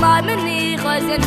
mal mir nie reisen